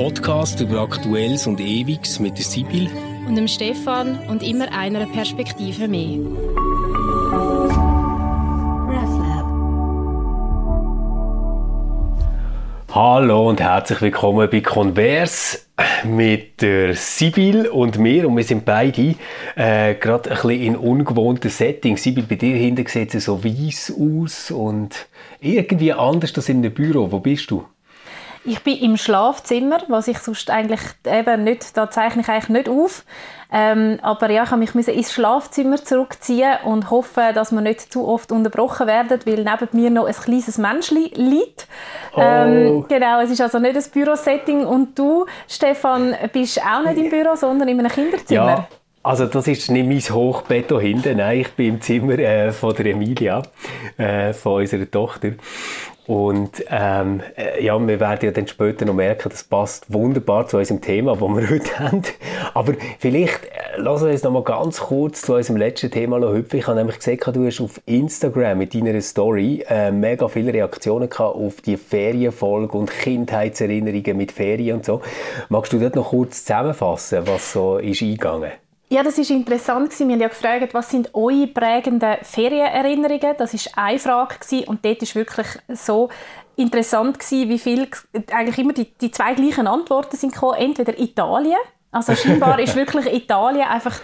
Podcast über Aktuelles und Ewiges mit der Sibyl und dem Stefan und immer einer Perspektive mehr. Hallo und herzlich willkommen bei Converse mit der Sibyl und mir und wir sind beide äh, gerade ein bisschen in ungewohnten Setting. Sibyl, bei dir hinten sieht es so weiss aus und irgendwie anders als in einem Büro. Wo bist du? Ich bin im Schlafzimmer, was ich sonst eigentlich eben nicht, da zeichne ich eigentlich nicht auf. Ähm, aber ja, ich musste mich ins Schlafzimmer zurückziehen und hoffe, dass wir nicht zu oft unterbrochen werden, weil neben mir noch ein kleines Menschli liegt. Oh. Ähm, genau, es ist also nicht ein Bürosetting. Und du, Stefan, bist auch nicht im Büro, sondern in einem Kinderzimmer. Ja. Also das ist nicht mein Hochbett hier hinten, nein, ich bin im Zimmer äh, von der Emilia, äh, von unserer Tochter. Und ähm, äh, ja, wir werden ja dann später noch merken, das passt wunderbar zu unserem Thema, das wir heute haben. Aber vielleicht äh, lassen wir uns noch mal ganz kurz zu unserem letzten Thema hüpfen. Ich habe nämlich gesehen, du hast auf Instagram mit deiner Story äh, mega viele Reaktionen gehabt auf die Ferienfolge und Kindheitserinnerungen mit Ferien und so. Magst du dort noch kurz zusammenfassen, was so ist eingegangen? Ja, das ist interessant. Wir haben ja gefragt, was sind eure prägenden Ferienerinnerungen? Das ist eine Frage und dort ist wirklich so interessant wie viel eigentlich immer die, die zwei gleichen Antworten sind gekommen. Entweder Italien, also scheinbar ist wirklich Italien einfach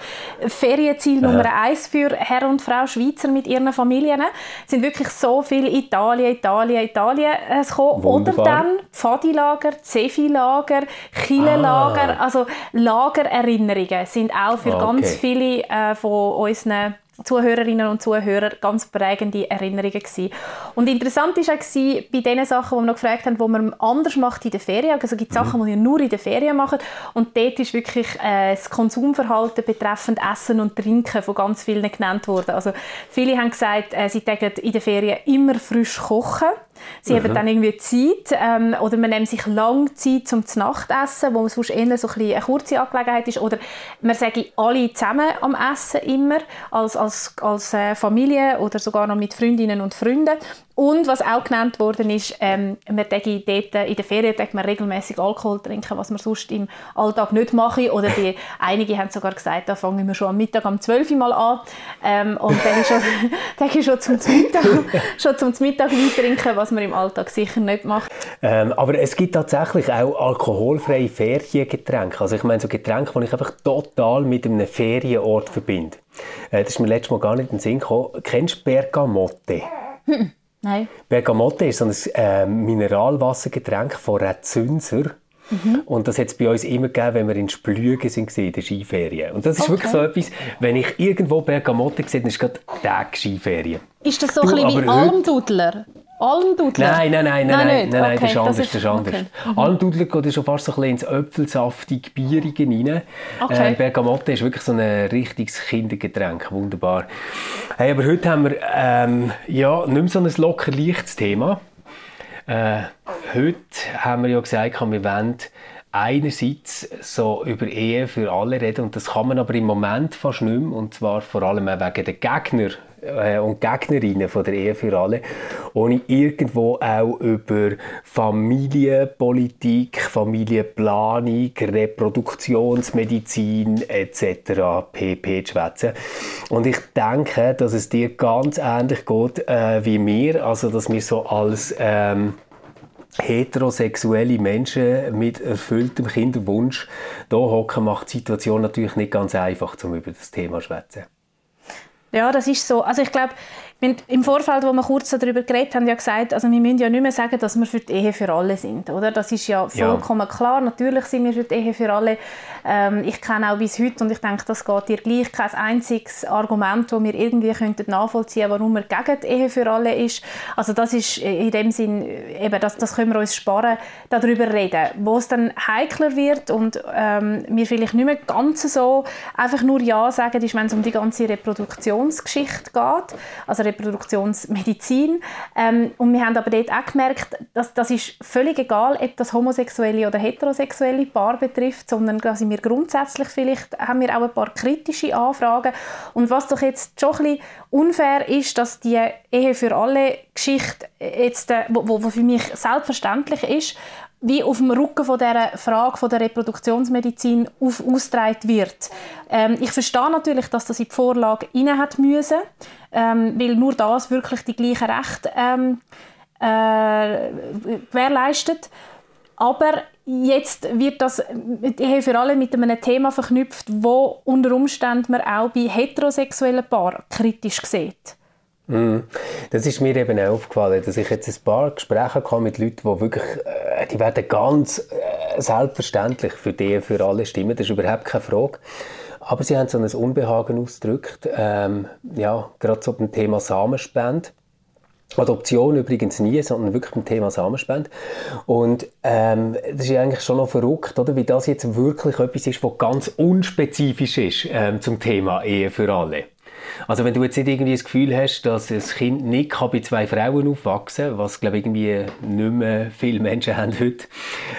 Ferienziel Nummer eins für Herr und Frau Schweizer mit ihren Familien. Es sind wirklich so viele Italien, Italien, Italien gekommen. Wunderbar. Oder dann Pfadilager, Zefi-Lager, Chile-Lager. Ah. Also Lagererinnerungen sind auch für okay. ganz viele äh, von unseren Zuhörerinnen und Zuhörer ganz prägende Erinnerungen gewesen. Und interessant war auch bei den Sachen, die wir noch gefragt haben, wo man anders macht in der Ferien. Also es gibt Sachen, mhm. die wir nur in der Ferien machen. Und dort ist wirklich äh, das Konsumverhalten betreffend Essen und Trinken von ganz vielen genannt worden. Also viele haben gesagt, äh, sie tägen in der Ferien immer frisch kochen. Sie mhm. haben dann irgendwie Zeit ähm, oder man nimmt sich lange Zeit zum Nachtessen, wo sonst eher so ein eine kurze Angelegenheit ist. Oder man sagt alle zusammen am Essen immer, als, als, als äh, Familie oder sogar noch mit Freundinnen und Freunden. Und was auch genannt worden ist, ähm, man dort in der Ferien man regelmäßig Alkohol trinken, was man sonst im Alltag nicht mache. Oder die, einige haben sogar gesagt, da fangen wir schon am Mittag um 12 Uhr mal an. Ähm, und dann ist schon, dann ist schon zum Mittag, schon zum Mittag Wein trinken, was man im Alltag sicher nicht macht. Ähm, aber es gibt tatsächlich auch alkoholfreie Feriengetränke. Also ich meine so Getränke, die ich einfach total mit einem Ferienort verbinde. Äh, das ist mir letztes Mal gar nicht in den Sinn gekommen. Kennst du Bergamotte? Hm. Nein. Bergamotte ist so ein äh, Mineralwassergetränk von Rezünser. Mhm. Und das hat es bei uns immer gegeben, wenn wir in Splügen sind, in den Skiferien. Und das ist okay. wirklich so etwas, wenn ich irgendwo Bergamotte sehe, dann ist es gerade Tag Skiferien. Ist das so du, ein bisschen wie Almdudler? Almdudler? Nein, nein, nein, nein, nein, nein, okay, das ist anders. Das ist, das ist anders. Okay. Mhm. Almdudler geht schon fast so ein bisschen ins Äpfelsaftige, Bierige rein. Okay. Äh, Bergamotte ist wirklich so ein richtiges Kindergetränk, wunderbar. Hey, aber heute haben wir ähm, ja, nicht mehr so ein locker leichtes Thema. Äh, heute haben wir ja gesagt, wir wollen einerseits so über Ehe für alle reden und das kann man aber im Moment fast nicht mehr, und zwar vor allem auch wegen der Gegner äh, und Gegnerinnen von der Ehe für alle, ohne irgendwo auch über Familienpolitik, Familienplanung, Reproduktionsmedizin etc. pp. zu schwätzen. Und ich denke, dass es dir ganz ähnlich geht äh, wie mir, also dass wir so als ähm, heterosexuelle Menschen mit erfülltem Kinderwunsch da hocken, macht die Situation natürlich nicht ganz einfach, um über das Thema zu schwätzen. Ja, das ist so. Also ich glaube, im Vorfeld, wo wir kurz darüber geredet haben, ja gesagt, also wir müssen ja nicht mehr sagen, dass wir für die Ehe für alle sind, oder? Das ist ja vollkommen ja. klar. Natürlich sind wir für die Ehe für alle. Ähm, ich kenne auch bis heute, und ich denke, das geht dir gleich, kein einziges Argument, das wir irgendwie könnten nachvollziehen warum wir gegen die Ehe für alle ist. Also das ist in dem Sinn, eben, das, das können wir uns sparen, darüber reden. Wo es dann heikler wird und ähm, wir vielleicht nicht mehr ganz so einfach nur Ja sagen, ist, wenn es um die ganze Reproduktionsgeschichte geht. Also Reproduktionsmedizin. Ähm, und wir haben aber dort auch gemerkt, dass das ist völlig egal, ob das homosexuelle oder heterosexuelle Paar betrifft, sondern quasi wir grundsätzlich vielleicht haben wir auch ein paar kritische Anfragen. Und was doch jetzt schon ein bisschen unfair ist, dass die Ehe für alle Geschichte jetzt, äh, wo, wo für mich selbstverständlich ist, wie auf dem Rücken von dieser Frage von der Reproduktionsmedizin auf, ausgetragen wird. Ähm, ich verstehe natürlich, dass das in die Vorlage rein hat müssen, ähm, weil nur das wirklich die gleichen Rechte ähm, äh, gewährleistet. Aber jetzt wird das für alle mit einem Thema verknüpft, wo unter Umständen man auch bei heterosexuellen Paaren kritisch sieht. Mm. Das ist mir eben auch aufgefallen, dass ich jetzt ein paar Gespräche hatte mit Leuten, die wirklich, äh, die werden ganz äh, selbstverständlich für die, für alle stimmen. Das ist überhaupt keine Frage. Aber sie haben so ein Unbehagen ausgedrückt, ähm, ja, gerade so beim Thema Samenspende. Adoption übrigens nie, sondern wirklich beim Thema Samenspende. Und ähm, das ist eigentlich schon noch verrückt, oder? wie das jetzt wirklich etwas ist, was ganz unspezifisch ist ähm, zum Thema Ehe für alle. Also wenn du jetzt nicht irgendwie das Gefühl hast, dass ein Kind nicht bei zwei Frauen aufwachsen kann, was glaube ich irgendwie nicht mehr viele Menschen haben heute,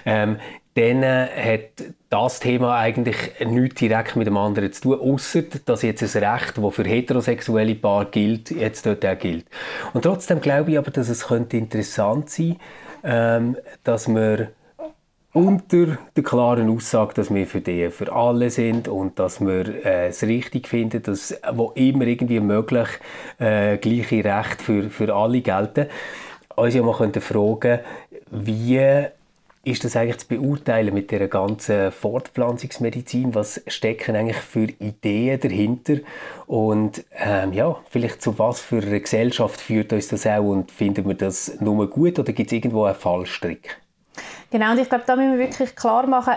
ähm, dann hat das Thema eigentlich nichts direkt mit dem anderen zu tun, außer dass jetzt ein Recht, das für heterosexuelle Paar gilt, jetzt dort auch gilt. Und trotzdem glaube ich aber, dass es könnte interessant sein ähm, dass wir unter der klaren Aussage, dass wir für die für alle sind und dass wir äh, es richtig finden, dass wo immer irgendwie möglich äh, gleiche Rechte für, für alle gelten, uns ja mal fragen wie ist das eigentlich zu beurteilen mit der ganzen Fortpflanzungsmedizin? Was stecken eigentlich für Ideen dahinter? Und ähm, ja, vielleicht zu was für einer Gesellschaft führt uns das auch und finden wir das nur gut oder gibt es irgendwo einen Fallstrick? Genau, und ich glaube, da müssen wir wirklich klar machen,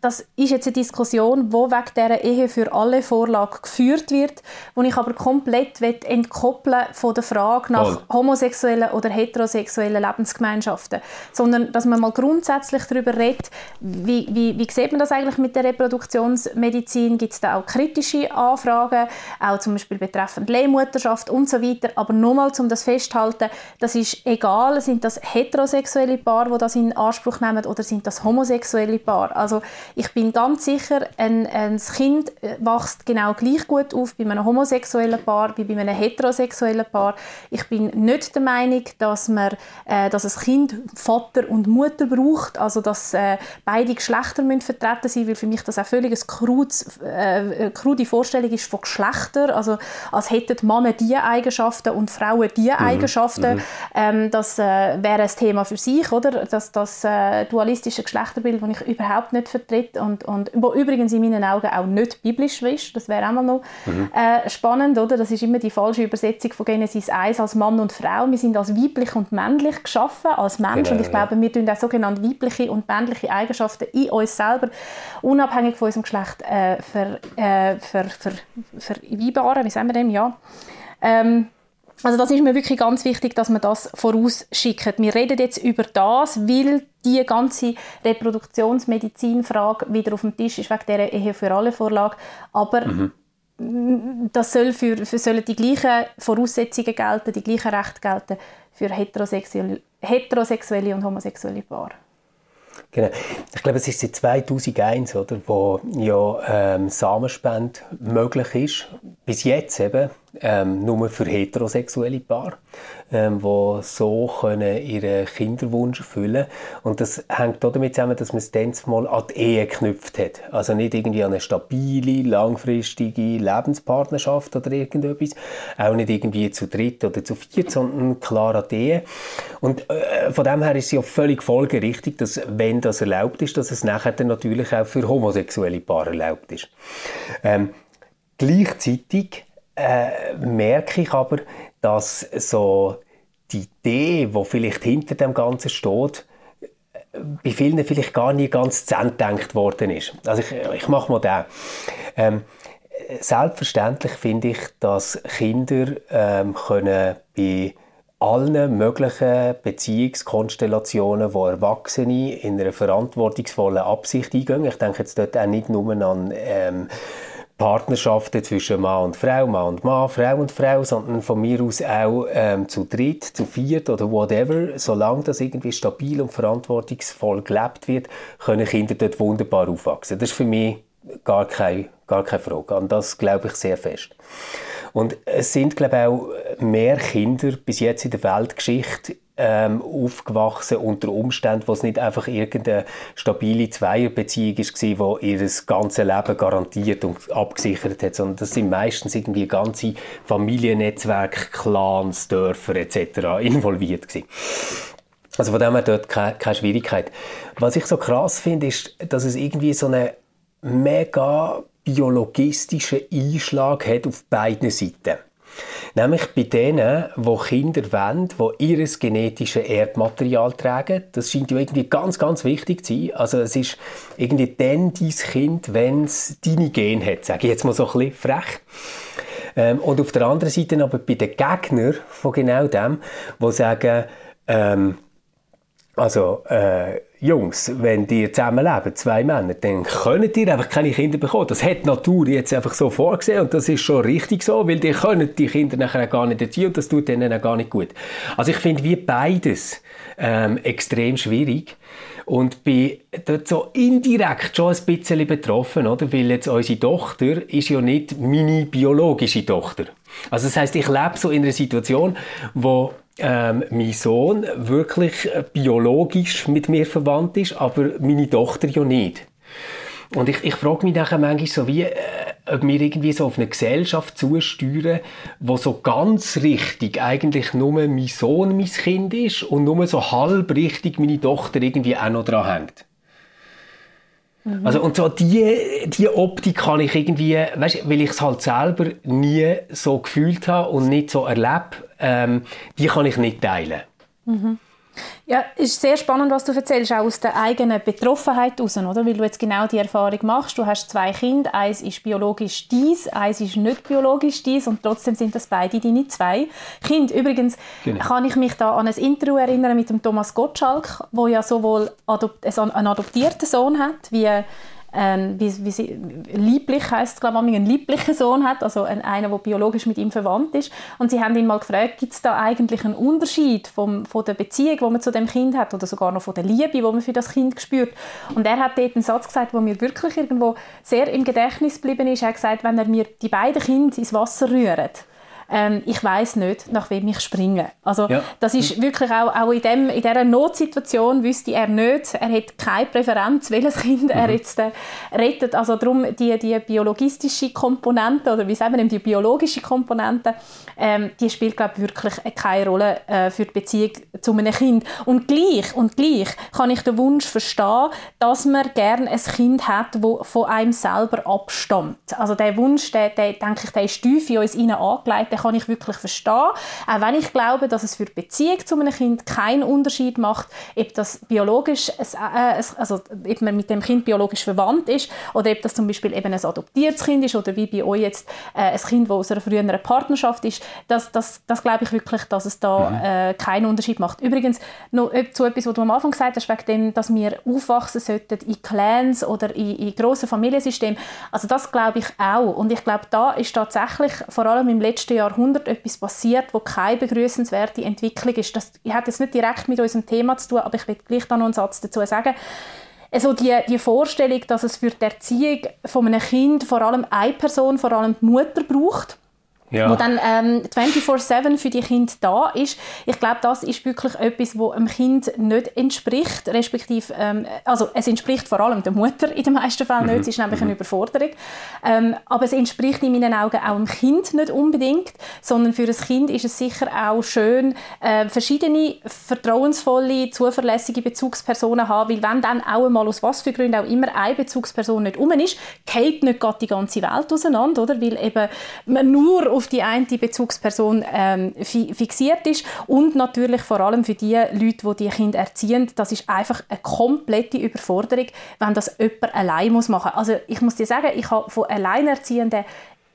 das ist jetzt eine Diskussion, wo wegen dieser Ehe für alle Vorlage geführt wird, wo ich aber komplett entkoppeln von der Frage nach Voll. homosexuellen oder heterosexuellen Lebensgemeinschaften, sondern dass man mal grundsätzlich darüber redet, wie, wie, wie sieht man das eigentlich mit der Reproduktionsmedizin, gibt es da auch kritische Anfragen, auch zum Beispiel betreffend Leihmutterschaft und so weiter, aber nur mal, um das festzuhalten, das ist egal, sind das heterosexuelle Paare, die das in Anspruch nehmen oder sind das homosexuelle Paare, also ich bin ganz sicher, ein, ein Kind wächst genau gleich gut auf bei einem homosexuellen Paar wie bei einem heterosexuellen Paar. Ich bin nicht der Meinung, dass man, äh, dass ein Kind Vater und Mutter braucht, also dass äh, beide Geschlechter müssen vertreten sein, weil für mich das auch völlig eine krudes, äh, krude Vorstellung ist von Geschlechtern, also als hätten Männer diese Eigenschaften und Frauen diese mhm. Eigenschaften. Mhm. Ähm, das äh, wäre ein Thema für sich, oder? Das, das äh, dualistische Geschlechterbild, das ich überhaupt nicht vertrete tritt und, und wo übrigens in meinen Augen auch nicht biblisch ist. Das wäre auch mal noch mhm. äh, spannend, oder? Das ist immer die falsche Übersetzung von Genesis 1 als Mann und Frau. Wir sind als weiblich und männlich geschaffen, als Mensch. Genau, und ich glaube, wir tun auch sogenannte weibliche und männliche Eigenschaften in uns selber, unabhängig von unserem Geschlecht, äh, ver, äh, ver, ver, vereinbaren. Wie sagen wir dem? Ja. Ähm, also das ist mir wirklich ganz wichtig, dass man das vorausschickt. Wir reden jetzt über das, weil die ganze Reproduktionsmedizinfrage wieder auf dem Tisch ist, wegen dieser Ehe für alle Vorlage. Aber mhm. das soll für, für sollen die gleichen Voraussetzungen gelten, die gleichen Rechte gelten für heterosexuelle, heterosexuelle und homosexuelle Paare. Genau. Ich glaube, es ist seit 2001, oder, wo ja ähm, Samenspende möglich ist. Bis jetzt eben ähm, nur für heterosexuelle Paare, ähm, die so können ihren Kinderwunsch erfüllen Und das hängt auch damit zusammen, dass man es dann mal an die Ehe geknüpft hat. Also nicht irgendwie an eine stabile, langfristige Lebenspartnerschaft oder irgendetwas. Auch nicht irgendwie zu dritt oder zu viert, sondern klar an die Ehe. Und äh, von dem her ist es ja völlig folgerichtig, dass wenn das erlaubt ist, dass es nachher dann natürlich auch für homosexuelle Paare erlaubt ist. Ähm, gleichzeitig äh, merke ich aber, dass so die Idee, die vielleicht hinter dem Ganzen steht, bei vielen vielleicht gar nicht ganz zu Ende worden ist. Also ich, ich mache mal den. Ähm, selbstverständlich finde ich, dass Kinder ähm, können bei allen möglichen Beziehungskonstellationen, wo Erwachsene in einer verantwortungsvollen Absicht eingehen. Ich denke jetzt dort auch nicht nur an ähm, Partnerschaften zwischen Mann und Frau, Mann und Mann, Frau und Frau, sondern von mir aus auch ähm, zu dritt, zu viert oder whatever. Solange das irgendwie stabil und verantwortungsvoll gelebt wird, können Kinder dort wunderbar aufwachsen. Das ist für mich gar keine, gar keine Frage. An das glaube ich sehr fest. Und es sind, glaube ich, auch mehr Kinder bis jetzt in der Weltgeschichte ähm, aufgewachsen unter Umständen, wo es nicht einfach irgendeine stabile Zweierbeziehung war, die ihr ganzes Leben garantiert und abgesichert hat, sondern das sind meistens irgendwie ganze Familiennetzwerke, Clans, Dörfer etc. involviert gewesen. Also von dem her dort keine, keine Schwierigkeit. Was ich so krass finde, ist, dass es irgendwie so einen mega biologistischen Einschlag hat auf beiden Seiten. Nämlich bei denen, wo Kinder wollen, die ihr genetisches Erbmaterial tragen. Das scheint ja irgendwie ganz, ganz wichtig zu sein. Also es ist irgendwie dann dein Kind, wenn es deine Gene hat, sage ich jetzt mal so ein bisschen frech. Ähm, und auf der anderen Seite aber bei den Gegnern von genau dem, die sagen, ähm, also, äh, Jungs, wenn ihr zusammenleben, zwei Männer, dann könnt ihr einfach keine Kinder bekommen. Das hat die Natur jetzt einfach so vorgesehen und das ist schon richtig so, weil die können die Kinder nachher gar nicht erziehen und das tut denen auch gar nicht gut. Also ich finde wie beides ähm, extrem schwierig und bin dort so indirekt schon ein bisschen betroffen, oder? Weil jetzt unsere Tochter ist ja nicht meine biologische Tochter. Also das heißt, ich lebe so in einer Situation, wo ähm, mein Sohn wirklich biologisch mit mir verwandt ist, aber meine Tochter ja nicht. Und ich, ich frage mich nachher manchmal so, wie, äh, ob wir irgendwie so auf eine Gesellschaft zusteuern, wo so ganz richtig eigentlich nur mein Sohn mein Kind ist und nur so halb richtig meine Tochter irgendwie auch noch dran hängt. Mhm. Also, und so die, die Optik kann ich irgendwie, weißt, weil ich es halt selber nie so gefühlt habe und nicht so erlebe, ähm, die kann ich nicht teilen. Mhm. Ja, ist sehr spannend, was du erzählst, auch aus der eigenen Betroffenheit heraus, oder? Weil du jetzt genau die Erfahrung machst. Du hast zwei Kinder, eins ist biologisch dies, eins ist nicht biologisch dies und trotzdem sind das beide deine zwei Kinder. Übrigens genau. kann ich mich da an ein Interview erinnern mit dem Thomas Gottschalk, wo ja sowohl einen adoptierten Sohn hat, wie ähm, wie, wie sie, lieblich heißt glaube ich, einen lieblichen Sohn hat, also einer, der biologisch mit ihm verwandt ist. Und sie haben ihn mal gefragt, gibt es da eigentlich einen Unterschied vom, von der Beziehung, die man zu dem Kind hat, oder sogar noch von der Liebe, die man für das Kind spürt. Und er hat dort einen Satz gesagt, der mir wirklich irgendwo sehr im Gedächtnis geblieben ist. Er hat gesagt, wenn er mir die beiden Kinder ins Wasser rührt, ähm, ich weiß nicht, nach wem ich springe. Also ja. das ist wirklich auch, auch in, dem, in dieser Notsituation wüsste er nicht, er hat keine Präferenz, welches Kind mhm. er jetzt äh, rettet. Also darum die, die biologistische Komponente oder wie sagen wir die biologische Komponente, ähm, die spielt glaube ich wirklich keine Rolle äh, für die Beziehung zu einem Kind. Und gleich und gleich kann ich den Wunsch verstehen, dass man gerne ein Kind hat, das von einem selber abstammt. Also der Wunsch, der, der denke ich, der ist tief in uns angelegt kann ich wirklich verstehen. Auch wenn ich glaube, dass es für die Beziehung zu einem Kind keinen Unterschied macht, ob das biologisch, äh, also ob man mit dem Kind biologisch verwandt ist oder ob das zum Beispiel eben ein adoptiertes Kind ist oder wie bei euch jetzt äh, ein Kind, das aus einer früheren Partnerschaft ist. Das, das, das glaube ich wirklich, dass es da mhm. äh, keinen Unterschied macht. Übrigens, noch zu etwas, was du am Anfang gesagt hast, wegen dem, dass wir aufwachsen sollten in Clans oder in, in grossen Familiensystemen. Also das glaube ich auch. Und ich glaube, da ist tatsächlich vor allem im letzten Jahr Jahrhundert etwas passiert, wo keine begrüßenswerte Entwicklung ist. Das hat jetzt nicht direkt mit unserem Thema zu tun, aber ich will gleich da noch einen Satz dazu sagen. Also die, die Vorstellung, dass es für die Erziehung von einem Kind vor allem eine Person, vor allem die Mutter braucht, ja. wo dann ähm, 24-7 für die Kinder da ist. Ich glaube, das ist wirklich etwas, wo einem Kind nicht entspricht, respektive, ähm, also es entspricht vor allem der Mutter in den meisten Fällen nicht, mhm. es ist nämlich eine mhm. Überforderung, ähm, aber es entspricht in meinen Augen auch dem Kind nicht unbedingt, sondern für ein Kind ist es sicher auch schön, äh, verschiedene vertrauensvolle, zuverlässige Bezugspersonen haben, weil wenn dann auch einmal aus was für Gründen auch immer eine Bezugsperson nicht um ist, geht nicht gerade die ganze Welt auseinander, oder? weil eben man nur auf die eine Bezugsperson ähm, fixiert ist und natürlich vor allem für die Leute, die die Kinder erziehen, das ist einfach eine komplette Überforderung, wenn das jemand allein muss machen. Also ich muss dir sagen, ich habe von Alleinerziehenden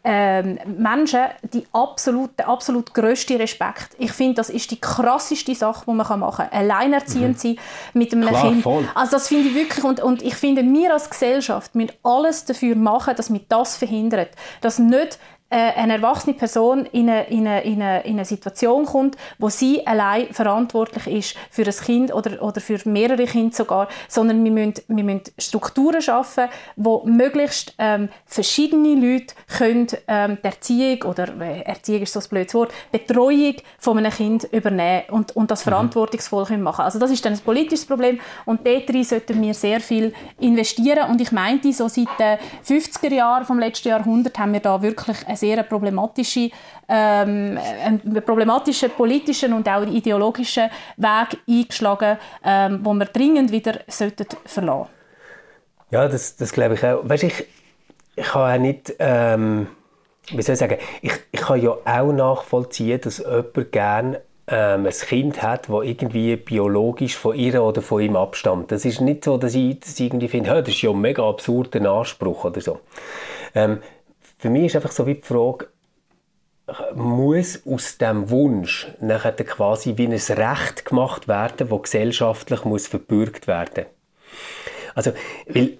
ähm, Menschen die absolut, der absolut grösste Respekt. Ich finde, das ist die krasseste Sache, die man machen kann. Alleinerziehend mhm. sein mit einem Klar, Kind. Voll. Also das finde ich wirklich, und, und ich finde, wir als Gesellschaft müssen alles dafür machen, dass wir das verhindern. Dass nicht eine erwachsene Person in eine, in, eine, in, eine, in eine Situation kommt, wo sie allein verantwortlich ist für ein Kind oder, oder für mehrere Kinder sogar, sondern wir müssen, wir müssen Strukturen schaffen, wo möglichst ähm, verschiedene Leute können, ähm, die Erziehung oder äh, Erziehung ist so ein blödes Wort, Betreuung von einem Kind übernehmen und, und das mhm. verantwortungsvoll können machen. Also das ist dann ein politisches Problem und dort sollten wir sehr viel investieren und ich meinte, so seit den 50er Jahren vom letzten Jahrhundert haben wir da wirklich eine sehr problematische, ähm, einen problematischen politischen und auch ideologischen Weg eingeschlagen, ähm, wo wir dringend wieder sollten verlassen Ja, das, das glaube ich auch. Weißt, ich, ich habe auch nicht... Ähm wie soll ich sagen, ich, ich kann ja auch nachvollziehen, dass jemand gerne ähm, ein Kind hat, das irgendwie biologisch von ihr oder von ihm abstammt. Das ist nicht so, dass ich, ich irgendwie finde, das ist ja ein mega absurder Anspruch oder so. Ähm, für mich ist einfach so wie die Frage, muss aus dem Wunsch nachher quasi wie ein Recht gemacht werden, das gesellschaftlich muss verbürgt werden. Also, weil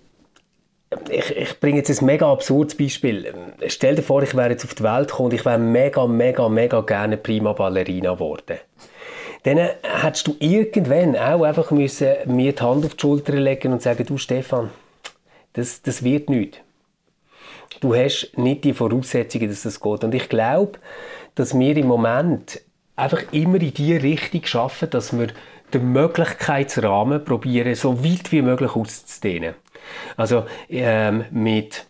ich, ich bringe jetzt ein mega absurdes Beispiel. Stell dir vor, ich wäre jetzt auf die Welt gekommen und ich wäre mega, mega, mega gerne Prima Ballerina geworden. Dann hättest du irgendwann auch einfach müssen mir die Hand auf die Schulter legen und sagen, du Stefan, das, das wird nicht du hast nicht die Voraussetzungen, dass das geht. Und ich glaube, dass wir im Moment einfach immer in die Richtung schaffen, dass wir den Möglichkeitsrahmen probieren, so weit wie möglich auszudehnen. Also ähm, mit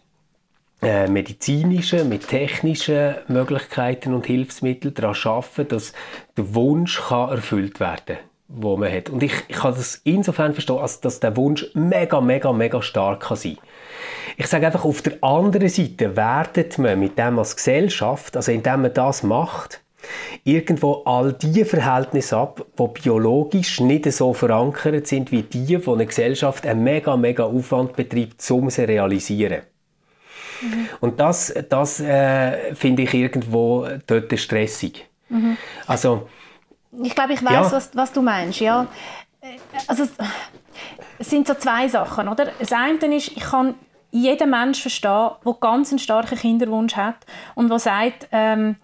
äh, medizinischen, mit technischen Möglichkeiten und Hilfsmitteln daran arbeiten, dass der Wunsch kann erfüllt werden kann wo man hat. Und ich, ich kann das insofern verstehen, als dass der Wunsch mega, mega, mega stark kann sein Ich sage einfach, auf der anderen Seite wertet man mit dem als Gesellschaft, also indem man das macht, irgendwo all die Verhältnisse ab, die biologisch nicht so verankert sind wie die, wo eine Gesellschaft einen mega, mega Aufwand betreibt, um sie zu realisieren. Mhm. Und das, das äh, finde ich irgendwo dort stressig. Mhm. Also, ich glaube, ich weiß, ja. was, was du meinst. Ja. Also, es sind so zwei Sachen. Oder? Das eine ist, ich kann jeden Menschen verstehen, der ganz einen starken Kinderwunsch hat und der sagt, ähm,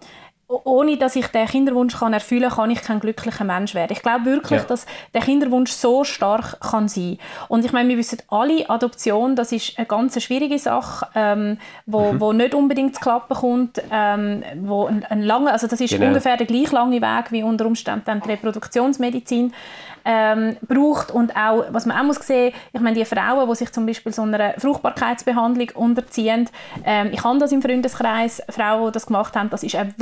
ohne dass ich den Kinderwunsch kann erfüllen kann, kann ich kein glücklicher Mensch werden. Ich glaube wirklich, ja. dass der Kinderwunsch so stark kann sein. Und ich meine, wir wissen alle, Adoption, das ist eine ganz schwierige Sache, ähm, wo, mhm. wo nicht unbedingt zu klappen kommt, ähm, wo ein, ein lange, also das ist genau. ungefähr der gleich lange Weg wie unter Umständen dann die Reproduktionsmedizin ähm, braucht und auch, was man auch muss sehen, ich meine, die Frauen, die sich zum Beispiel so einer Fruchtbarkeitsbehandlung unterziehen, ähm, ich habe das im Freundeskreis, Frauen, die das gemacht haben, das ist eine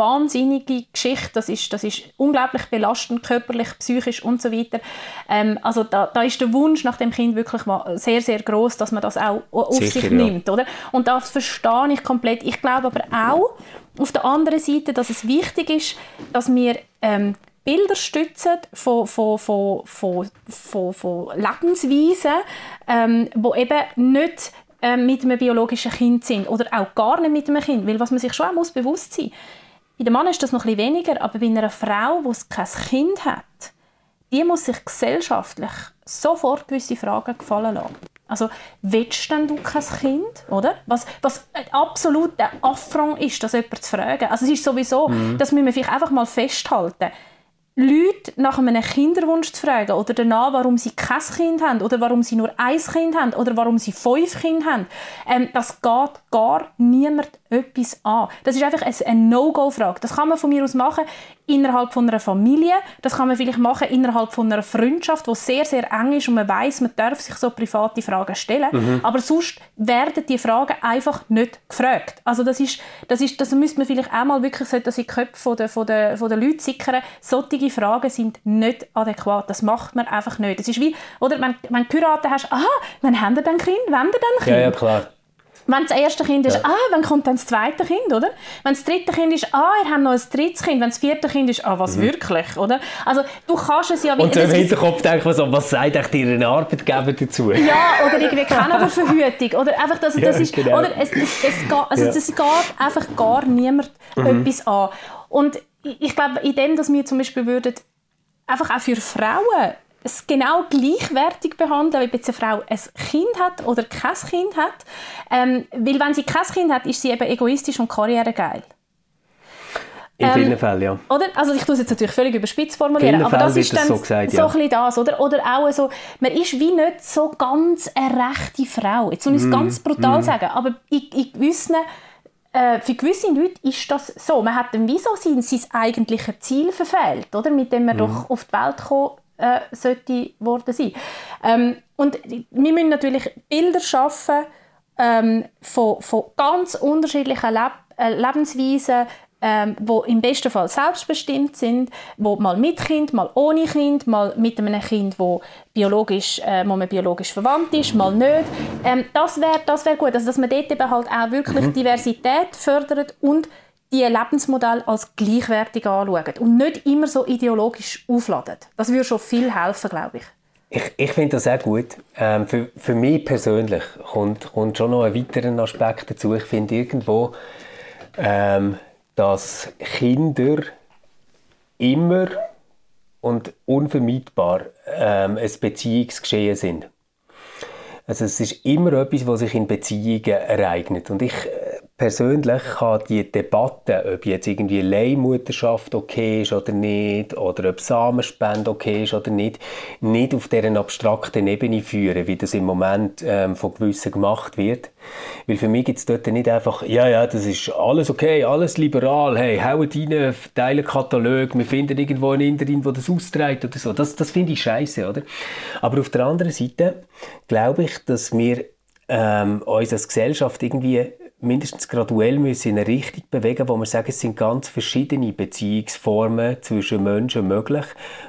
wahnsinnige Geschichte, das ist, das ist unglaublich belastend, körperlich, psychisch und so weiter. Ähm, also da, da ist der Wunsch nach dem Kind wirklich sehr, sehr groß, dass man das auch auf Sicher, sich nimmt, ja. oder? Und das verstehe ich komplett. Ich glaube aber auch, auf der anderen Seite, dass es wichtig ist, dass wir ähm, Bilder stützen von, von, von, von, von, von Lebensweisen, ähm, wo eben nicht äh, mit einem biologischen Kind sind oder auch gar nicht mit einem Kind, weil was man sich schon auch muss bewusst sein bei dem Mann ist das noch ein bisschen weniger, aber bei einer Frau, die kein Kind hat, die muss sich gesellschaftlich sofort gewisse Fragen gefallen lassen. Also, willst denn du kein Kind, oder? Was, was absolut der Affront ist, das jemand zu fragen. Also es ist sowieso, mhm. das müssen wir vielleicht einfach mal festhalten. Leute nach einem Kinderwunsch zu fragen oder danach, warum sie kein Kind haben oder warum sie nur ein Kind haben oder warum sie fünf Kinder haben, ähm, das geht gar niemand etwas an. Das ist einfach eine No-Go-Frage. Das kann man von mir aus machen innerhalb von einer Familie, das kann man vielleicht machen innerhalb von einer Freundschaft, wo sehr, sehr eng ist und man weiß, man darf sich so private Fragen stellen, mhm. aber sonst werden die Fragen einfach nicht gefragt. Also das ist, das ist, das müsste man vielleicht auch mal wirklich, sollte das in die Köpfe von der, von der, von der Leute sickern, solche Fragen sind nicht adäquat. Das macht man einfach nicht. Das ist wie, oder wenn, wenn du geheiratet hast, aha, wann haben wir dann Kind, wann dann Kind? Ja, ja, klar. Wenn das erste Kind ist, ja. ah, wann kommt dann das zweite Kind, oder? Wenn das dritte Kind ist, ah, ihr habt noch ein drittes Kind. Wenn das vierte Kind ist, ah, was mhm. wirklich, oder? Also du kannst es ja... Und so im Hinterkopf denken wir so, was sagt eigentlich Ihren Arbeitgeber dazu? Ja, oder irgendwie Verhütung. Oder einfach, dass, das ja, ist, genau. oder es, es, es, also ja. das geht einfach gar niemand mhm. etwas an. Und ich glaube, in dem, dass wir zum Beispiel würden, einfach auch für Frauen es genau gleichwertig behandeln, ob jetzt eine Frau ein Kind hat oder kein Kind hat. Ähm, weil wenn sie kein Kind hat, ist sie eben egoistisch und karrieregeil. In ähm, vielen Fällen, ja. Oder? Also ich tue es jetzt natürlich völlig überspitzt formulieren, aber das ist dann so, gesagt, ja. so ein bisschen das, oder? Oder auch so, man ist wie nicht so ganz eine rechte Frau. Jetzt soll ich es mm. ganz brutal mm. sagen, aber in, in gewissen, äh, für gewisse Leute ist das so. Man hat dann wie so sein, sein eigentliches Ziel verfehlt, oder? Mit dem man mm. doch auf die Welt kommen äh, sollte worden sein. Ähm, und wir müssen natürlich Bilder schaffen ähm, von, von ganz unterschiedlichen Leb äh, Lebensweisen, ähm, wo im besten Fall selbstbestimmt sind, wo mal mit Kind, mal ohne Kind, mal mit einem Kind, wo biologisch, äh, wo man biologisch verwandt ist, mal nicht. Ähm, das wäre das wär gut, also dass man dort eben halt auch wirklich mhm. Diversität fördert und die Lebensmodelle als gleichwertig anschaut und nicht immer so ideologisch aufladet. Das würde schon viel helfen, glaube ich. Ich, ich finde das sehr gut. Ähm, für, für mich persönlich kommt, kommt schon noch ein weiterer Aspekt dazu. Ich finde irgendwo, ähm, dass Kinder immer und unvermeidbar ähm, ein Beziehungsgeschehen sind. Also es ist immer etwas, was sich in Beziehungen ereignet. Und ich persönlich kann die Debatte, ob jetzt irgendwie Leihmutterschaft okay ist oder nicht, oder ob Samenspende okay ist oder nicht, nicht auf deren abstrakten Ebene führen, wie das im Moment ähm, von gewissen gemacht wird. Weil für mich gibt es dort nicht einfach, ja, ja, das ist alles okay, alles liberal, hey, hauen rein, teilen Katalog, wir finden irgendwo einen Inderin, der das austrägt oder so. Das, das finde ich scheiße, oder? Aber auf der anderen Seite glaube ich, dass wir ähm, uns als Gesellschaft irgendwie mindestens graduell müssen in eine Richtung bewegen, wo wir sagen, es sind ganz verschiedene Beziehungsformen zwischen Menschen möglich,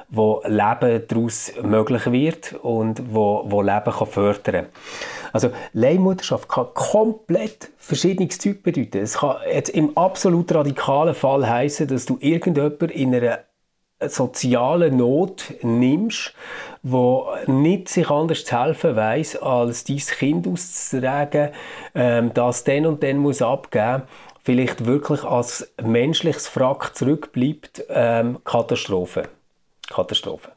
wo Leben daraus möglich wird und wo, wo Leben kann fördern Also Leihmutterschaft kann komplett verschiedenes Zeug bedeuten. Es kann jetzt im absolut radikalen Fall heißen, dass du irgendjemand in einer sozialen Not nimmst, wo nicht sich anders zu helfen weiß, als dein Kind auszutragen, ähm, das dann und dann muss abgeben, vielleicht wirklich als menschliches Frack zurückbleibt, ähm, Katastrophe. Katastrophe.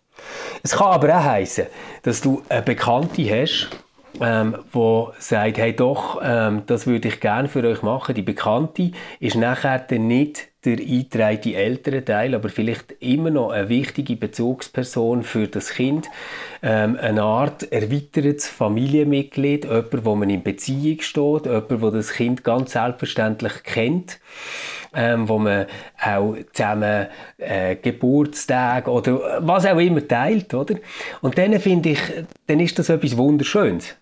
Es kann aber auch heißen, dass du eine Bekannte hast, ähm, wo sagt, hey doch, ähm, das würde ich gerne für euch machen. Die Bekannte ist nachher dann nicht der eingetragene ältere Teil, aber vielleicht immer noch eine wichtige Bezugsperson für das Kind, ähm, eine Art erweitertes Familienmitglied, jemand, wo man in Beziehung steht, jemand, wo das Kind ganz selbstverständlich kennt, ähm, wo man auch zusammen äh, Geburtstag oder was auch immer teilt, oder? Und dann finde ich, dann ist das etwas Wunderschönes.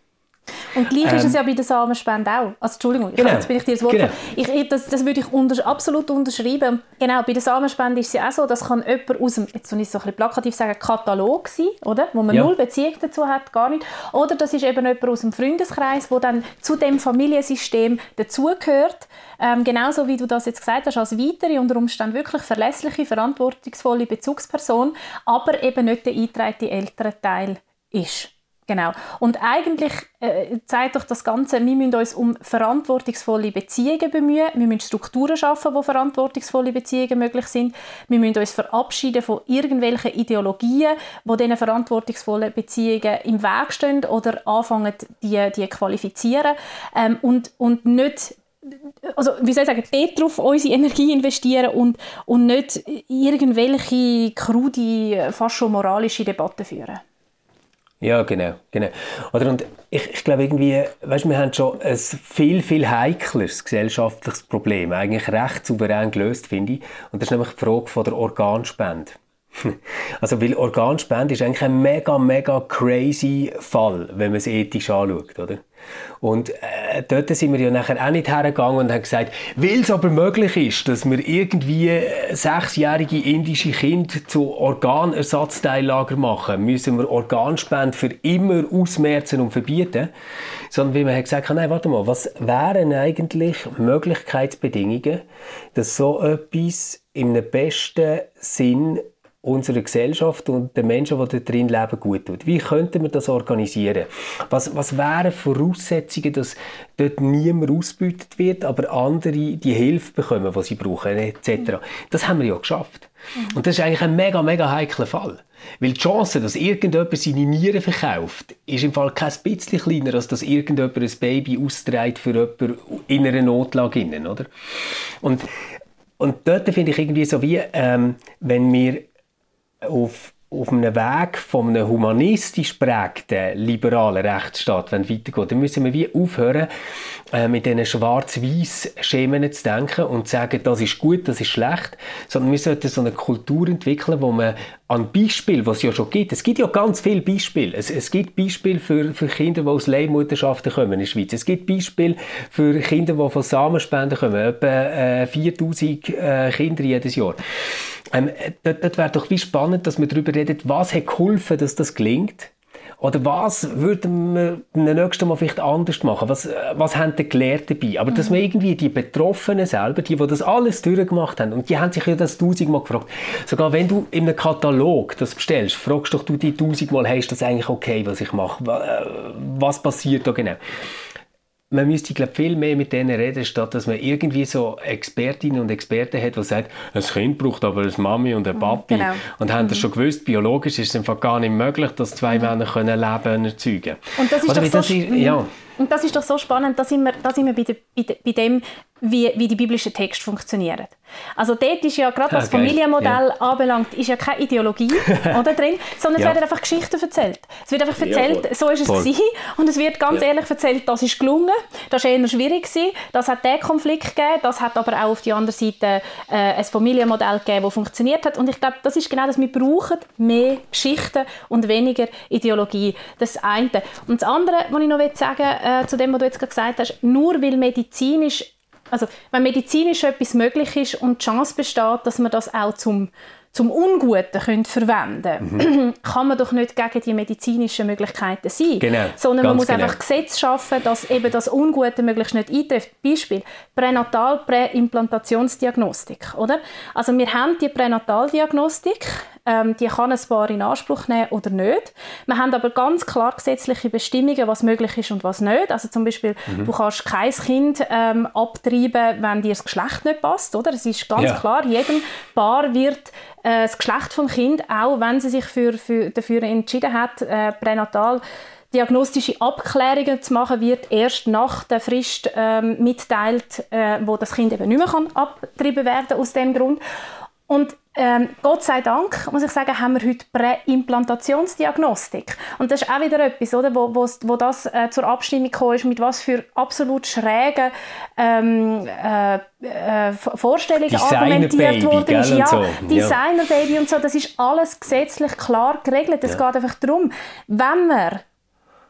Und gleich ähm, ist es ähm, ja bei der Samenspende auch. Also Entschuldigung, genau, jetzt bin ich dir das Wort genau. ich, das, das würde ich unter, absolut unterschreiben. Genau, bei der Samenspende ist es ja auch so, das kann jemand aus dem, jetzt soll ich so ein bisschen plakativ sagen, Katalog sein, oder? wo man ja. null Beziehung dazu hat, gar nicht. Oder das ist eben jemand aus dem Freundeskreis, der dann zu dem Familiensystem dazugehört. Ähm, genauso wie du das jetzt gesagt hast, als weitere, unter Umständen wirklich verlässliche, verantwortungsvolle Bezugsperson, aber eben nicht der eingetragene ältere Teil ist. Genau. Und eigentlich äh, zeigt doch das Ganze, wir müssen uns um verantwortungsvolle Beziehungen bemühen. Wir müssen Strukturen schaffen, wo verantwortungsvolle Beziehungen möglich sind. Wir müssen uns verabschieden von irgendwelchen Ideologien, die diesen verantwortungsvollen Beziehungen im Weg stehen oder anfangen, die, die qualifizieren. Ähm, und, und nicht also wie soll ich sagen, darauf unsere Energie investieren und, und nicht irgendwelche krude, fast schon moralische Debatten führen. Ja, genau, genau. Oder und ich, ich glaube irgendwie, weißt, wir haben schon ein viel, viel heikleres gesellschaftliches Problem, eigentlich recht souverän gelöst, finde ich. Und das ist nämlich die Frage von der Organspende. Also, weil Organspende ist eigentlich ein mega, mega crazy Fall, wenn man es ethisch anschaut, oder? Und äh, dort sind wir ja nachher auch nicht hergegangen und haben gesagt, weil es aber möglich ist, dass wir irgendwie äh, sechsjährige indische Kinder zu Organersatzteillager machen, müssen wir Organspende für immer ausmerzen und verbieten. Sondern wie man hat gesagt, nein, warte mal, was wären eigentlich Möglichkeitsbedingungen, dass so etwas im besten Sinn unserer Gesellschaft und den Menschen, die dort drin leben, gut tut. Wie könnten wir das organisieren? Was, was wären Voraussetzungen, dass dort niemand ausgebeutet wird, aber andere die Hilfe bekommen, die sie brauchen, etc. Das haben wir ja geschafft. Mhm. Und das ist eigentlich ein mega, mega heikler Fall. Weil die Chance, dass irgendjemand seine Nieren verkauft, ist im Fall kein bisschen kleiner, als dass irgendjemand ein Baby austrägt für jemanden in einer Notlage. Oder? Und und dort finde ich irgendwie so wie, ähm, wenn wir auf auf einem Weg von einem humanistisch prägten liberalen Rechtsstaat weitergehen, dann müssen wir wie aufhören, äh, mit diesen schwarz-weiß Schemen zu denken und zu sagen, das ist gut, das ist schlecht, sondern wir sollten so eine Kultur entwickeln, wo man an Beispielen, was es ja schon gibt, es gibt ja ganz viele Beispiele. Es, es gibt Beispiele für, für Kinder, die aus Leihmutterschaften kommen in der Schweiz. Es gibt Beispiele für Kinder, die von Samenspenden kommen, etwa äh, 4000 äh, Kinder jedes Jahr. Ähm, dort, dort wäre doch wie spannend, dass wir darüber reden, was hat geholfen, dass das gelingt. Oder was würden wir beim nächsten Mal vielleicht anders machen? Was, was haben die gelernt dabei? Aber mhm. dass wir irgendwie die Betroffenen selber, die, die das alles durchgemacht haben, und die haben sich ja das tausendmal gefragt. Sogar wenn du in einem Katalog das bestellst, fragst doch du die tausendmal, hey, ist das eigentlich okay, was ich mache? Was passiert da genau? Man müsste glaub, viel mehr mit denen reden, statt dass man irgendwie so Expertinnen und Experten hat, die sagen, ein Kind braucht aber eine Mami und ein mhm, Papi. Genau. Und haben mhm. das schon gewusst, biologisch ist es einfach gar nicht möglich, dass zwei mhm. Männer können leben und erzeugen. Und das ist Oder doch so, ist, ja. Und das ist doch so spannend, da sind wir, da sind wir bei, der, bei, dem, wie, wie die biblischen Texte funktionieren. Also dort ist ja, gerade was okay. Familienmodell ja. anbelangt, ist ja keine Ideologie oder, drin, sondern ja. es werden einfach Geschichten erzählt. Es wird einfach erzählt, ja, so ist es voll. gewesen, und es wird ganz ehrlich erzählt, das ist gelungen, das war eher schwierig gewesen, das hat den Konflikt gegeben, das hat aber auch auf die andere Seite äh, ein Familienmodell gegeben, das funktioniert hat und ich glaube, das ist genau das, wir brauchen mehr Geschichten und weniger Ideologie. Das eine. Und das andere, was ich noch sagen äh, zu dem, was du jetzt gesagt hast, nur weil medizinisch also wenn medizinisch etwas möglich ist und die Chance besteht, dass man das auch zum, zum Unguten können verwenden mhm. kann man doch nicht gegen die medizinischen Möglichkeiten sein. Genau, sondern man muss genau. einfach Gesetze schaffen, dass eben das Ungute möglichst nicht eintrifft. Beispiel Pränatal Präimplantationsdiagnostik, oder? Also wir haben die Pränataldiagnostik, ähm, die kann ein Paar in Anspruch nehmen oder nicht. Wir haben aber ganz klar gesetzliche Bestimmungen, was möglich ist und was nicht. Also zum Beispiel, mhm. du kannst kein Kind ähm, abtreiben, wenn dir das Geschlecht nicht passt, oder? Es ist ganz ja. klar, jedem Paar wird äh, das Geschlecht vom Kind, auch wenn sie sich für, für, dafür entschieden hat, äh, pränatal diagnostische Abklärungen zu machen, wird erst nach der Frist ähm, mitteilt, äh, wo das Kind eben nicht mehr kann abgetrieben werden aus dem Grund. Und ähm, Gott sei Dank, muss ich sagen, haben wir heute Präimplantationsdiagnostik. Und das ist auch wieder etwas, oder, wo, wo, wo das äh, zur Abstimmung gekommen ist, mit was für absolut schrägen ähm, äh, äh, Vorstellungen argumentiert worden ist. Ja, so. Designer-Baby und so, das ist alles gesetzlich klar geregelt. Es ja. geht einfach darum, wenn wir,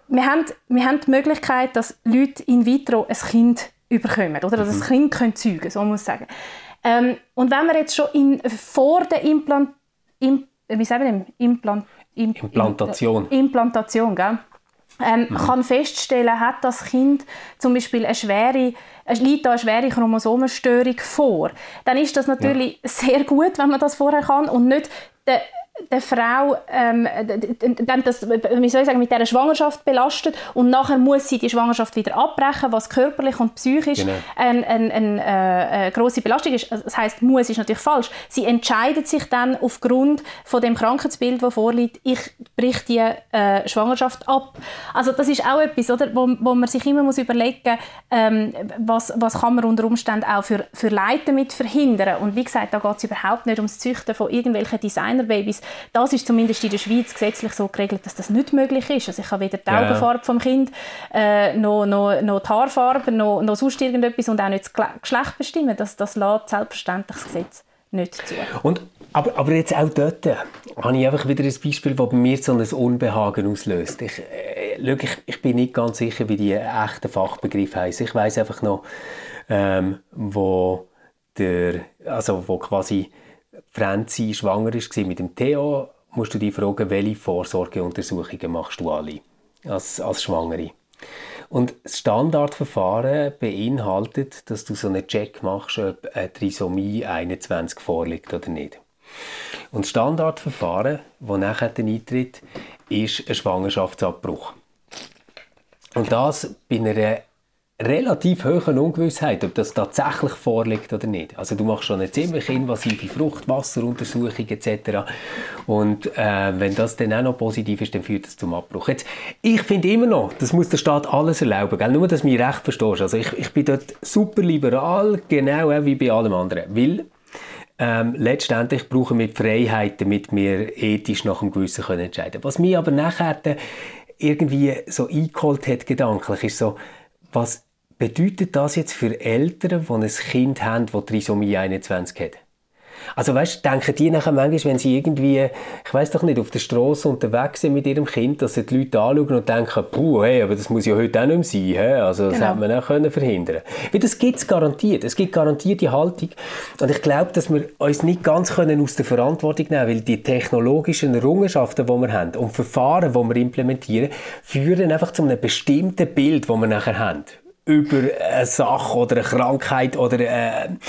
wir haben, wir haben die Möglichkeit, dass Leute in vitro ein Kind überkommen, oder? Dass mhm. das Kind können zeugen, so muss ich sagen. Ähm, und wenn wir jetzt schon in, vor der Implant, Im, wie sagen wir Implant, Im, Implantation, Implantation gell? Ähm, mhm. kann feststellen, hat das Kind zum Beispiel eine schwere, liegt da eine schwere Chromosomenstörung vor, dann ist das natürlich ja. sehr gut, wenn man das vorher kann und nicht der der Frau ähm, das, wie soll ich sagen, mit dieser Schwangerschaft belastet und nachher muss sie die Schwangerschaft wieder abbrechen, was körperlich und psychisch genau. eine, eine, eine, äh, eine große Belastung ist. Das heißt, muss ist natürlich falsch. Sie entscheidet sich dann aufgrund von dem Krankheitsbild, das vorliegt, ich brich die äh, Schwangerschaft ab. Also das ist auch etwas, oder, wo, wo man sich immer muss überlegen, ähm, was, was kann man unter Umständen auch für, für Leid damit verhindern. Und wie gesagt, da geht es überhaupt nicht ums Züchten von irgendwelchen Designerbabys, das ist zumindest in der Schweiz gesetzlich so geregelt, dass das nicht möglich ist. Also ich habe weder die Augenfarbe ja. vom Kind, äh, noch, noch, noch die Haarfarbe, noch, noch sonst irgendetwas und auch nicht das Geschlecht bestimmen. Das, das lässt selbstverständlich das Gesetz nicht zu. Und, aber, aber jetzt auch dort habe ich einfach wieder ein Beispiel, das bei mir so ein Unbehagen auslöst. Ich, äh, ich, ich bin nicht ganz sicher, wie die echten Fachbegriffe heißen. Ich weiß einfach noch, ähm, wo der, also wo quasi Franzi schwanger war mit dem Theo, musst du dich fragen, welche Vorsorgeuntersuchungen machst du alle als, als Schwangere. Und das Standardverfahren beinhaltet, dass du so einen Check machst, ob eine Trisomie 21 vorliegt oder nicht. Und das Standardverfahren, das nachher eintritt, ist ein Schwangerschaftsabbruch. Und das bei einer relativ hohen Ungewissheit, ob das tatsächlich vorliegt oder nicht. Also du machst schon eine ziemlich invasive Fruchtwasseruntersuchung etc. Und äh, wenn das dann auch noch positiv ist, dann führt das zum Abbruch. Jetzt, ich finde immer noch, das muss der Staat alles erlauben, gell? nur dass du mich recht verstehst. Also ich, ich bin dort super liberal, genau wie bei allem anderen, weil ähm, letztendlich brauchen wir Freiheit, damit wir ethisch nach einem Gewissen können entscheiden können. Was mich aber nachher irgendwie so eingeholt hat, gedanklich, ist so, was bedeutet das jetzt für Eltern, die ein Kind haben, das Trisomie 21 hat? Also weißt, denken die nachher manchmal, wenn sie irgendwie, ich weiß doch nicht, auf der Straße unterwegs sind mit ihrem Kind, dass sie die Leute anschauen und denken, puh, hey, aber das muss ja heute auch nicht mehr sein, he? also das genau. hätte man auch können verhindern Weil das gibt es garantiert, es gibt garantiert die Haltung und ich glaube, dass wir uns nicht ganz können aus der Verantwortung nehmen weil die technologischen Errungenschaften, die wir haben und Verfahren, die wir implementieren, führen einfach zu einem bestimmten Bild, das wir nachher haben über eine Sache oder eine Krankheit oder ein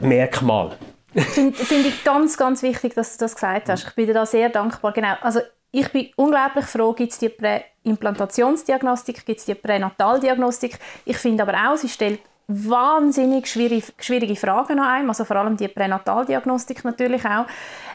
Merkmal. Finde find ich ganz, ganz wichtig, dass du das gesagt hast. Ich bin dir da sehr dankbar. Genau. Also ich bin unglaublich froh, gibt es die Präimplantationsdiagnostik, gibt es die Pränataldiagnostik. Ich finde aber auch, sie stellt wahnsinnig schwierige, schwierige Fragen an einem, also vor allem die Pränataldiagnostik natürlich auch.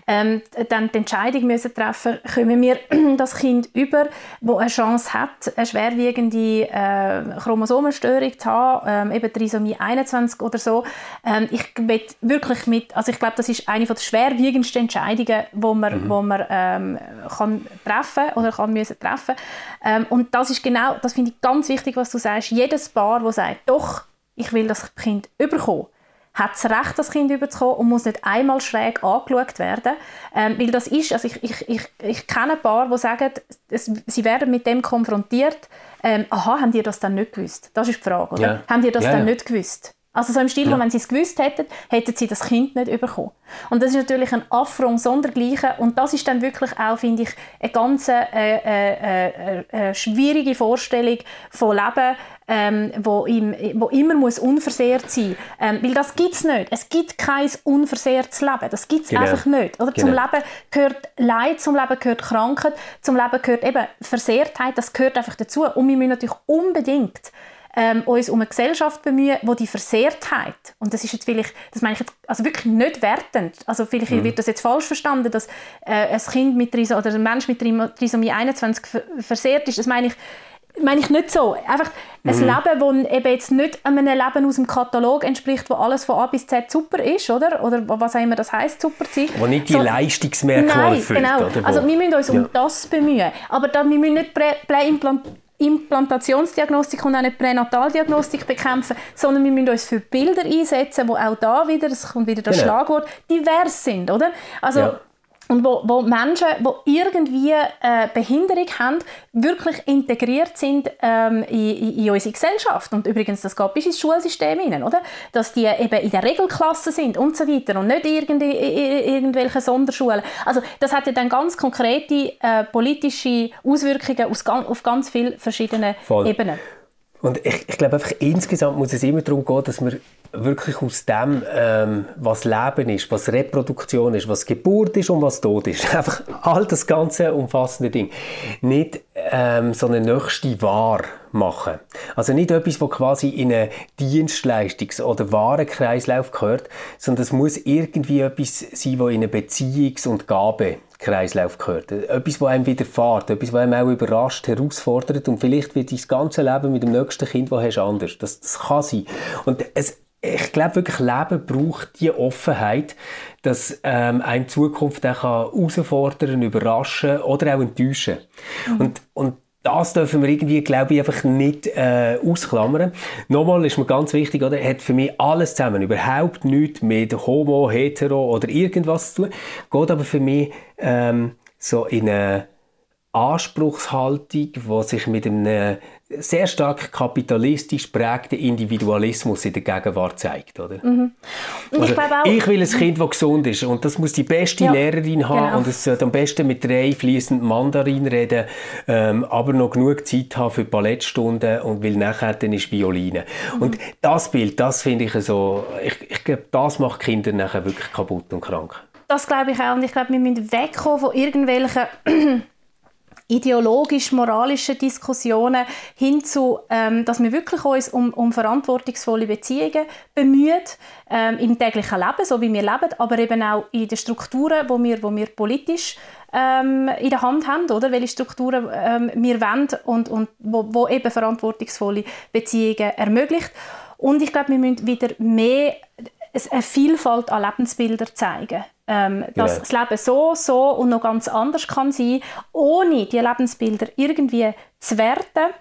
Ähm, dann die Entscheidung müssen treffen, können wir das Kind über, wo eine Chance hat, eine schwerwiegende äh, Chromosomenstörung zu haben, ähm, eben Trisomie 21 oder so. Ähm, ich wirklich mit, also ich glaube, das ist eine der schwerwiegendsten Entscheidungen, wo man, mhm. wo man ähm, kann treffen oder kann müssen treffen. Ähm, und das ist genau, das finde ich ganz wichtig, was du sagst. Jedes Paar, das sagt, doch ich will das Kind überkommen, hat das Recht, das Kind überzukommen und muss nicht einmal schräg angeschaut werden. Ähm, weil das ist, also ich, ich, ich, ich kenne ein paar, die sagen, es, sie werden mit dem konfrontiert, ähm, aha, haben die das dann nicht gewusst? Das ist die Frage, oder? Ja. Haben die das ja, dann ja. nicht gewusst? Also so im Stil, ja. wenn sie es gewusst hätten, hätten sie das Kind nicht bekommen. Und das ist natürlich ein Affront sondergleichen und das ist dann wirklich auch, finde ich, eine ganz äh, äh, äh, äh, schwierige Vorstellung von Leben, ähm, wo, im, wo immer muss unversehrt sein ähm, Weil das gibt es nicht. Es gibt kein unversehrtes Leben. Das gibt es genau. einfach nicht. Oder? Genau. Zum Leben gehört Leid, zum Leben gehört Krankheit, zum Leben gehört eben Versehrtheit, das gehört einfach dazu. Und wir müssen natürlich unbedingt ähm, uns um eine Gesellschaft bemühen, wo die Versehrtheit, und das ist jetzt vielleicht, das meine ich jetzt also wirklich nicht wertend, also vielleicht mhm. wird das jetzt falsch verstanden, dass äh, ein Kind mit Trisomie, oder ein Mensch mit Trisomie 21 versehrt ist, das meine ich meine ich nicht so. Einfach ein mhm. Leben, das eben jetzt nicht einem Leben aus dem Katalog entspricht, wo alles von A bis Z super ist, oder? Oder was auch immer das heisst, super zu sein. Wo nicht die so, Leistungsmerkmale erfüllt, genau. Oder? Also wir müssen uns ja. um das bemühen. Aber da, wir müssen nicht Präimplant Implantationsdiagnostik und auch nicht Pränataldiagnostik bekämpfen, sondern wir müssen uns für Bilder einsetzen, wo auch da wieder, es kommt wieder das genau. Schlagwort, divers sind, oder? Also ja und wo, wo Menschen, die irgendwie äh, Behinderung haben, wirklich integriert sind ähm, in, in, unsere Gesellschaft. Und übrigens, das geht bis ins Schulsystem hinein, oder? Dass die eben in der Regelklasse sind und so weiter und nicht irgendwie, irgendwelche Sonderschulen. Also das hat ja dann ganz konkrete äh, politische Auswirkungen aus, auf ganz vielen verschiedenen Voll. Ebenen. Und ich, ich glaube einfach, insgesamt muss es immer darum gehen, dass wir wirklich aus dem, ähm, was Leben ist, was Reproduktion ist, was Geburt ist und was Tod ist, einfach all das ganze umfassende Ding, nicht ähm, so eine nächste Wahr machen. Also nicht etwas, was quasi in einen Dienstleistungs- oder Warenkreislauf gehört, sondern es muss irgendwie etwas sein, was in einen Beziehungs- und Gabekreislauf gehört. Etwas, das einem widerfährt, etwas, was einem auch überrascht, herausfordert und vielleicht wird dein ganze Leben mit dem nächsten Kind, das hast, anders. Das, das kann sein. Und es, ich glaube wirklich, Leben braucht die Offenheit, dass ähm, eine Zukunft auch herausfordern, überraschen oder auch enttäuschen. Mhm. Und, und das dürfen wir irgendwie, glaube ich, einfach nicht äh, ausklammern. Nochmal ist mir ganz wichtig, oder, hat für mich alles zusammen überhaupt nichts mit Homo, Hetero oder irgendwas zu tun. Geht aber für mich ähm, so in eine Anspruchshaltung, die sich mit einem sehr stark kapitalistisch prägten Individualismus in der Gegenwart zeigt. Oder? Mhm. Also, ich, auch, ich, will ein Kind, das gesund ist und das muss die beste ja, Lehrerin haben genau. und es sollte am besten mit drei fließend Mandarin reden, ähm, aber noch genug Zeit haben für Ballettstunden und will nachher dann ist Violine. Mhm. Und das Bild, das finde ich so, ich, ich glaube, das macht Kinder nachher wirklich kaputt und krank. Das glaube ich auch und ich glaube, wir müssen wegkommen von irgendwelchen ideologisch-moralischen Diskussionen hin zu, ähm, dass wir wirklich uns um, um verantwortungsvolle Beziehungen bemühen, ähm, im täglichen Leben, so wie wir leben, aber eben auch in den Strukturen, wo wir, wo wir politisch ähm, in der Hand haben, oder? welche Strukturen ähm, wir wollen und, und wo, wo eben verantwortungsvolle Beziehungen ermöglicht. Und ich glaube, wir müssen wieder mehr eine Vielfalt an Lebensbildern zeigen. Ähm, dass ja. das Leben so, so und noch ganz anders kann sein, ohne die Lebensbilder irgendwie zu werten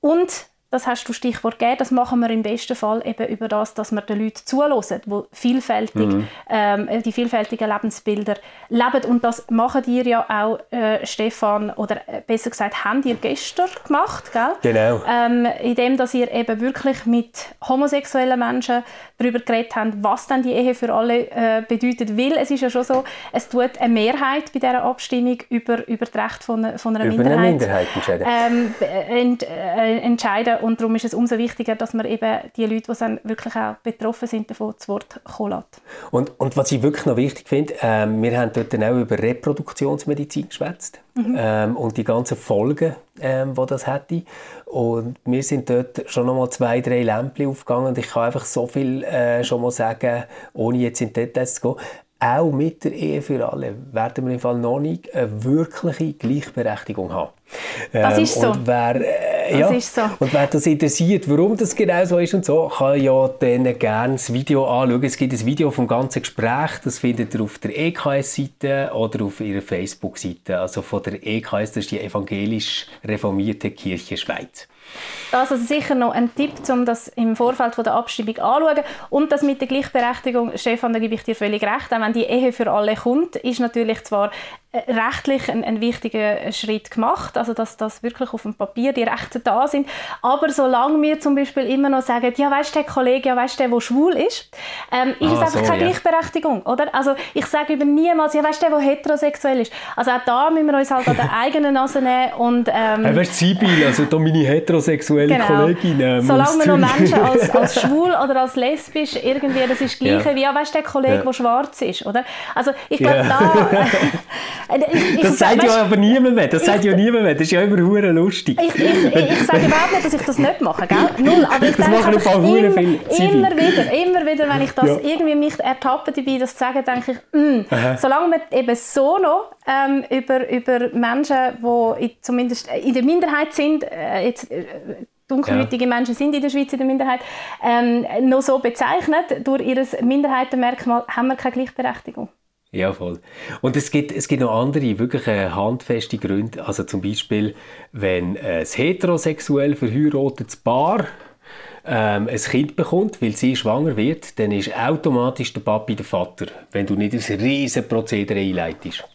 und das hast du Stichwort gegeben, das machen wir im besten Fall eben über das, dass wir den Leuten zuhören, die vielfältig, mhm. ähm, die vielfältigen Lebensbilder leben. Und das machen ihr ja auch, äh, Stefan, oder äh, besser gesagt, haben ihr gestern gemacht, gell? Genau. Ähm, indem, dass ihr eben wirklich mit homosexuellen Menschen darüber geredet habt, was denn die Ehe für alle äh, bedeutet. Weil es ist ja schon so, es tut eine Mehrheit bei dieser Abstimmung über, über das Recht von, von einer über Minderheit, eine Minderheit entscheiden. Ähm, ent, äh, entscheiden und darum ist es umso wichtiger, dass man eben die Leute, die dann wirklich auch betroffen sind, davon zu Wort kommen lässt. Und, und was ich wirklich noch wichtig finde, äh, wir haben dort auch über Reproduktionsmedizin geschwätzt mhm. ähm, und die ganzen Folgen, ähm, die das hätte. Und wir sind dort schon noch mal zwei, drei Lämpchen aufgegangen und ich kann einfach so viel äh, schon mal sagen, ohne jetzt in Details zu gehen auch mit der Ehe für alle werden wir im Fall noch nicht eine wirkliche Gleichberechtigung haben. Das ähm, ist so. Und wer, äh, ja, so. Und wer das interessiert, warum das genau so ist und so, kann ja dann gerne das Video anschauen. Es gibt ein Video vom ganzen Gespräch, das findet ihr auf der EKS-Seite oder auf ihrer Facebook-Seite. Also von der EKS, das ist die evangelisch reformierte Kirche Schweiz. Das ist sicher noch ein Tipp, um das im Vorfeld von der Abstimmung anzuschauen. Und das mit der Gleichberechtigung, Stefan, da gebe ich dir völlig recht. Auch wenn die Ehe für alle kommt, ist natürlich zwar rechtlich ein, ein wichtiger Schritt gemacht, also dass das wirklich auf dem Papier die Rechte da sind. Aber solange wir zum Beispiel immer noch sagen, ja, weißt du, der Kollege, ja, weißt du, der, der schwul ist, ähm, ist ah, es einfach so, keine ja. Gleichberechtigung, oder? Also ich sage über niemals, ja, weißt du, der, der heterosexuell ist. Also auch da müssen wir uns halt an der eigenen Nase nehmen und ähm, hey, weißt du, Sibyl, also da meine heterosexuelle genau. Kollegin. Äh, solange wir noch Menschen als, als schwul oder als lesbisch irgendwie, das ist das Gleiche ja. wie, ja, weißt du, der Kollege, ja. der schwarz ist, oder? Also ich glaube, ja. da ich, das sagt ja aber niemand mehr. Das sagt ja niemand mehr. Das ist ja immer hure lustig. Ich, ich, sage überhaupt nicht, dass ich das nicht mache, gell? Null. Aber ich das denke einfach immer, immer wieder, immer wieder, wenn ich das ja. irgendwie mich ertappe dabei, das zu sagen, denke ich, mh, mm, solange wir eben so noch ähm, über, über Menschen, die zumindest in der Minderheit sind, äh, jetzt, äh, dunkelhäutige ja. Menschen sind in der Schweiz in der Minderheit, ähm, noch so bezeichnet durch ihr Minderheitenmerkmal, haben wir keine Gleichberechtigung. Ja, voll. Und es gibt, es gibt noch andere, wirklich äh, handfeste Gründe. Also zum Beispiel, wenn ein heterosexuell verheiratetes Paar ähm, ein Kind bekommt, weil sie schwanger wird, dann ist automatisch der Papi der Vater, wenn du nicht ein riesen Prozedere einleitest.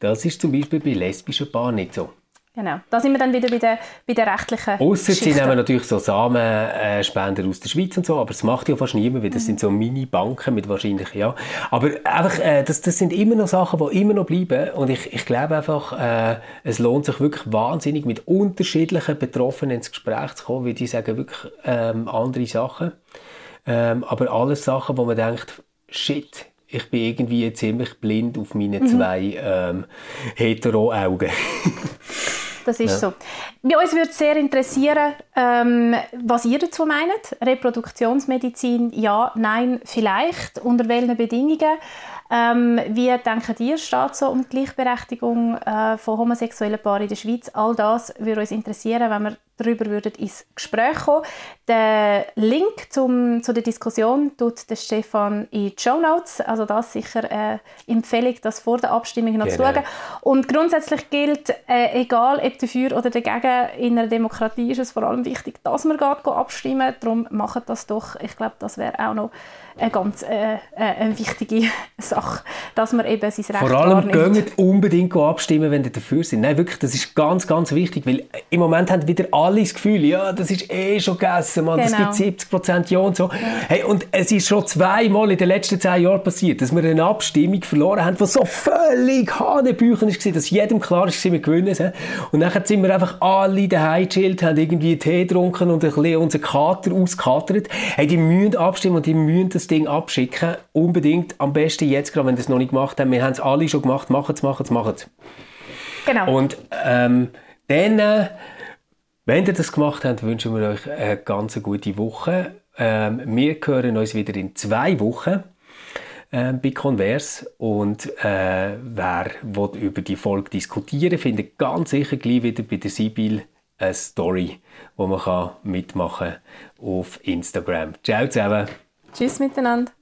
Das ist zum Beispiel bei lesbischen Paaren nicht so. Genau, da sind wir dann wieder bei den, bei den rechtlichen Ausser sie nehmen natürlich so Samenspender aus der Schweiz und so, aber das macht ja fast niemand, weil das mhm. sind so Mini-Banken mit wahrscheinlich, ja. Aber einfach, äh, das, das sind immer noch Sachen, die immer noch bleiben und ich, ich glaube einfach, äh, es lohnt sich wirklich wahnsinnig, mit unterschiedlichen Betroffenen ins Gespräch zu kommen, weil die sagen wirklich ähm, andere Sachen. Ähm, aber alles Sachen, wo man denkt, shit, ich bin irgendwie ziemlich blind auf meine mhm. zwei ähm, Hetero-Augen. das ist ja. so. Bei uns würde sehr interessieren, ähm, was ihr dazu meint. Reproduktionsmedizin, ja, nein, vielleicht. Unter welchen Bedingungen? Ähm, wie denkt ihr, steht so um die Gleichberechtigung äh, von homosexuellen Paaren in der Schweiz? All das würde uns interessieren, wenn wir darüber würden ins Gespräch kommen. Den Link zum, zu der Diskussion tut der Stefan in die Show Notes. Also das sicher eine Empfehlung, das vor der Abstimmung noch genau. zu schauen. Und grundsätzlich gilt, äh, egal ob dafür oder dagegen, in einer Demokratie ist es vor allem wichtig, dass man geht, abstimmen. Darum macht das doch. Ich glaube, das wäre auch noch eine ganz äh, äh, eine wichtige Sache, dass man eben sein Recht Vor allem geht unbedingt abstimmen, wenn ihr dafür sind. Nein, wirklich, das ist ganz, ganz wichtig, weil im Moment haben wieder alle das Gefühl, ja, das ist eh schon gegessen, man, genau. das gibt 70 Prozent Ja und so. Hey, und es ist schon zweimal in den letzten zehn Jahren passiert, dass wir eine Abstimmung verloren haben, die so völlig hanebüchen war, dass jedem klar ist, wir gewinnen. Und dann sind wir einfach alle daheim gechillt, haben irgendwie Tee getrunken und ein bisschen unseren Kater auskatert. Hey, die müssen abstimmen und die müssen das Ding abschicken. Unbedingt, am besten jetzt gerade, wenn es noch nicht gemacht habt. Wir haben es alle schon gemacht. Macht es, macht es, macht es. Genau. Und ähm, dann, äh, wenn ihr das gemacht habt, wünschen wir euch eine ganz gute Woche. Ähm, wir hören uns wieder in zwei Wochen äh, bei Converse und äh, wer will über die Folge diskutieren findet ganz sicher gleich wieder bei der Sibyl eine Story, wo man kann mitmachen auf Instagram. Ciao zusammen! Tschüss miteinander.